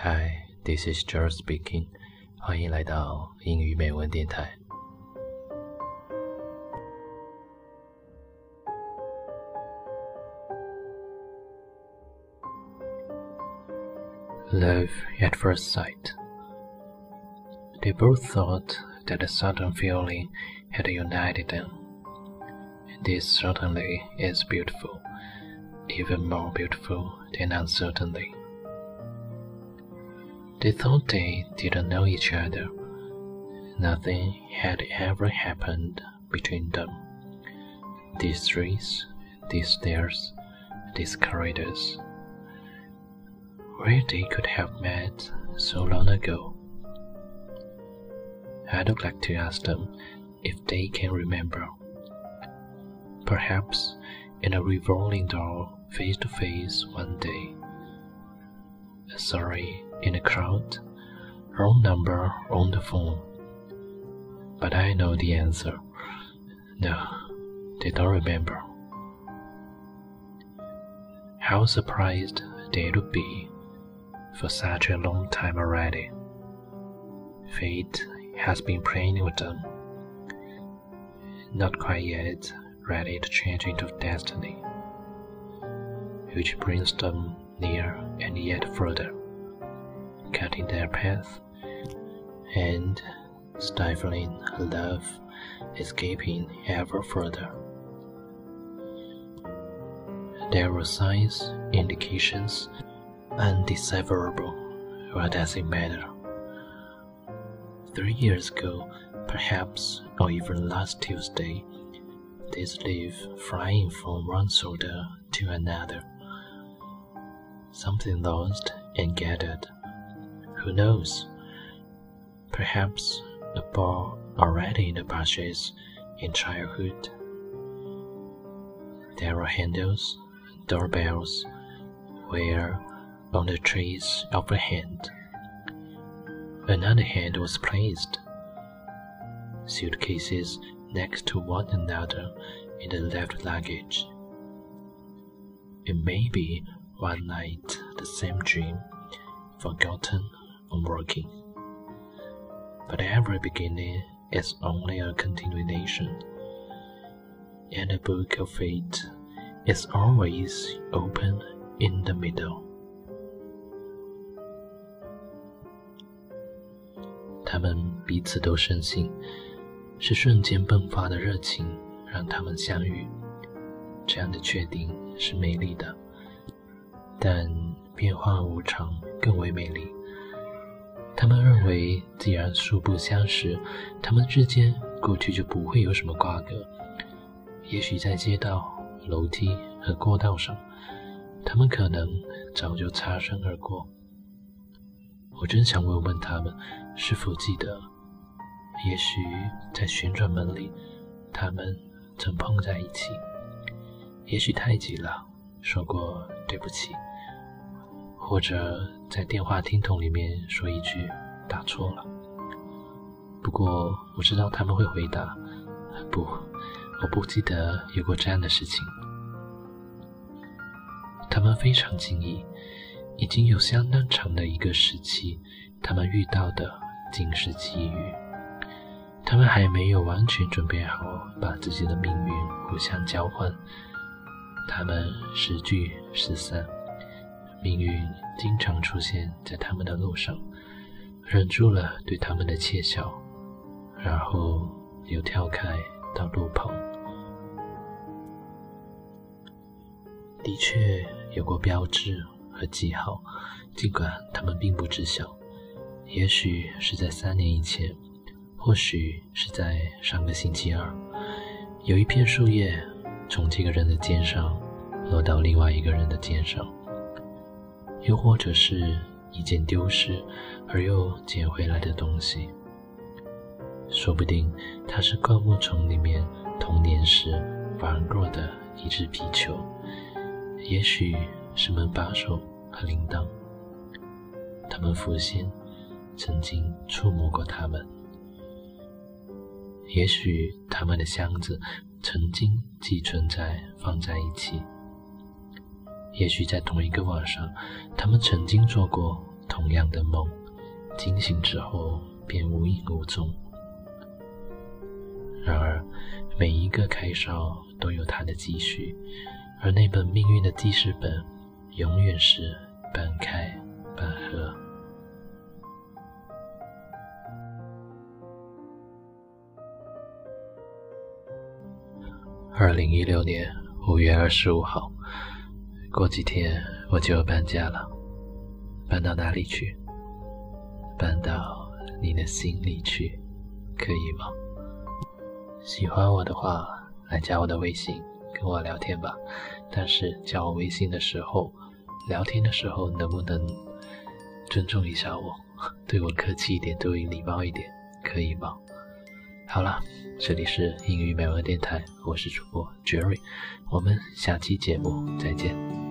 Hi, this is George speaking. 欢迎来到英语美文电台。Love at first sight. They both thought that a sudden feeling had united them. This certainly is beautiful, even more beautiful than uncertainty. They thought they didn't know each other. Nothing had ever happened between them. These streets, these stairs, these corridors, where they could have met so long ago. I'd like to ask them if they can remember. Perhaps in a revolving door face to face one day. Sorry, in a crowd, wrong number on the phone. But I know the answer. No, they don't remember. How surprised they would be for such a long time already. Fate has been playing with them. Not quite yet ready to change into destiny, which brings them near and yet further cutting their path, and stifling love, escaping ever further. There were signs, indications, undecipherable. What does it matter? Three years ago, perhaps, or even last Tuesday, this leaf flying from one shoulder to another. Something lost and gathered who knows? Perhaps the ball already in the bushes in childhood. There are handles, doorbells, where on the trees of a hand. Another hand was placed. Suitcases next to one another in the left luggage. It may be one night the same dream, forgotten working. But every beginning is only a continuation, and the book of fate is always open in the middle. 他们彼此都深信，是瞬间迸发的热情让他们相遇。这样的确定是美丽的，但变化无常更为美丽。 他们认为，既然素不相识，他们之间过去就不会有什么瓜葛。也许在街道、楼梯和过道上，他们可能早就擦身而过。我真想问问他们，是否记得？也许在旋转门里，他们曾碰在一起。也许太急了，说过对不起。或者在电话听筒里面说一句打错了。不过我知道他们会回答：“不，我不记得有过这样的事情。”他们非常惊异，已经有相当长的一个时期，他们遇到的尽是机遇。他们还没有完全准备好把自己的命运互相交换，他们时聚时散。命运经常出现在他们的路上，忍住了对他们的窃笑，然后又跳开到路旁。的确有过标志和记号，尽管他们并不知晓。也许是在三年以前，或许是在上个星期二，有一片树叶从这个人的肩上落到另外一个人的肩上。又或者是一件丢失而又捡回来的东西，说不定它是灌木丛里面童年时玩过的一只皮球，也许是门把手和铃铛。他们父亲曾经触摸过它们，也许他们的箱子曾经寄存在放在一起。也许在同一个晚上，他们曾经做过同样的梦，惊醒之后便无影无踪。然而，每一个开烧都有它的积蓄，而那本命运的记事本，永远是半开半合。二零一六年五月二十五号，过几天我就要搬家了。搬到哪里去？搬到你的心里去，可以吗？喜欢我的话，来加我的微信跟我聊天吧。但是加我微信的时候，聊天的时候能不能尊重一下我，对我客气一点，对我礼貌一点，可以吗？好了，这里是英语美文电台，我是主播 Jerry，我们下期节目再见。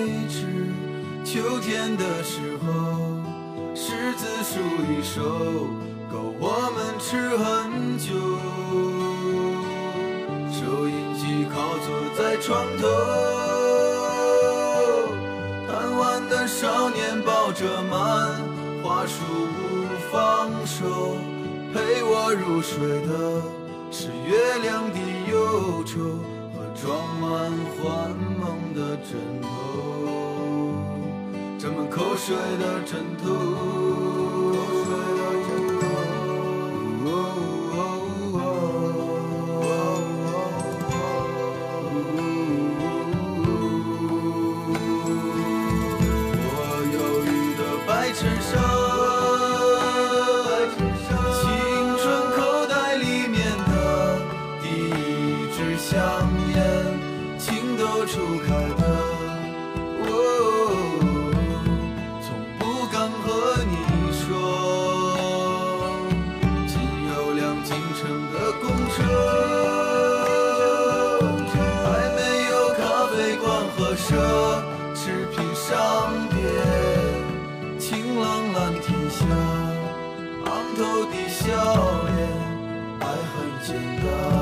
飞驰，秋天的时候，柿子树一熟，够我们吃很久。收音机靠坐在床头，贪玩的少年抱着漫画书不放手，陪我入睡的是月亮的忧愁和。装满幻梦的枕头，水的枕头。昂头的笑脸，爱很简单。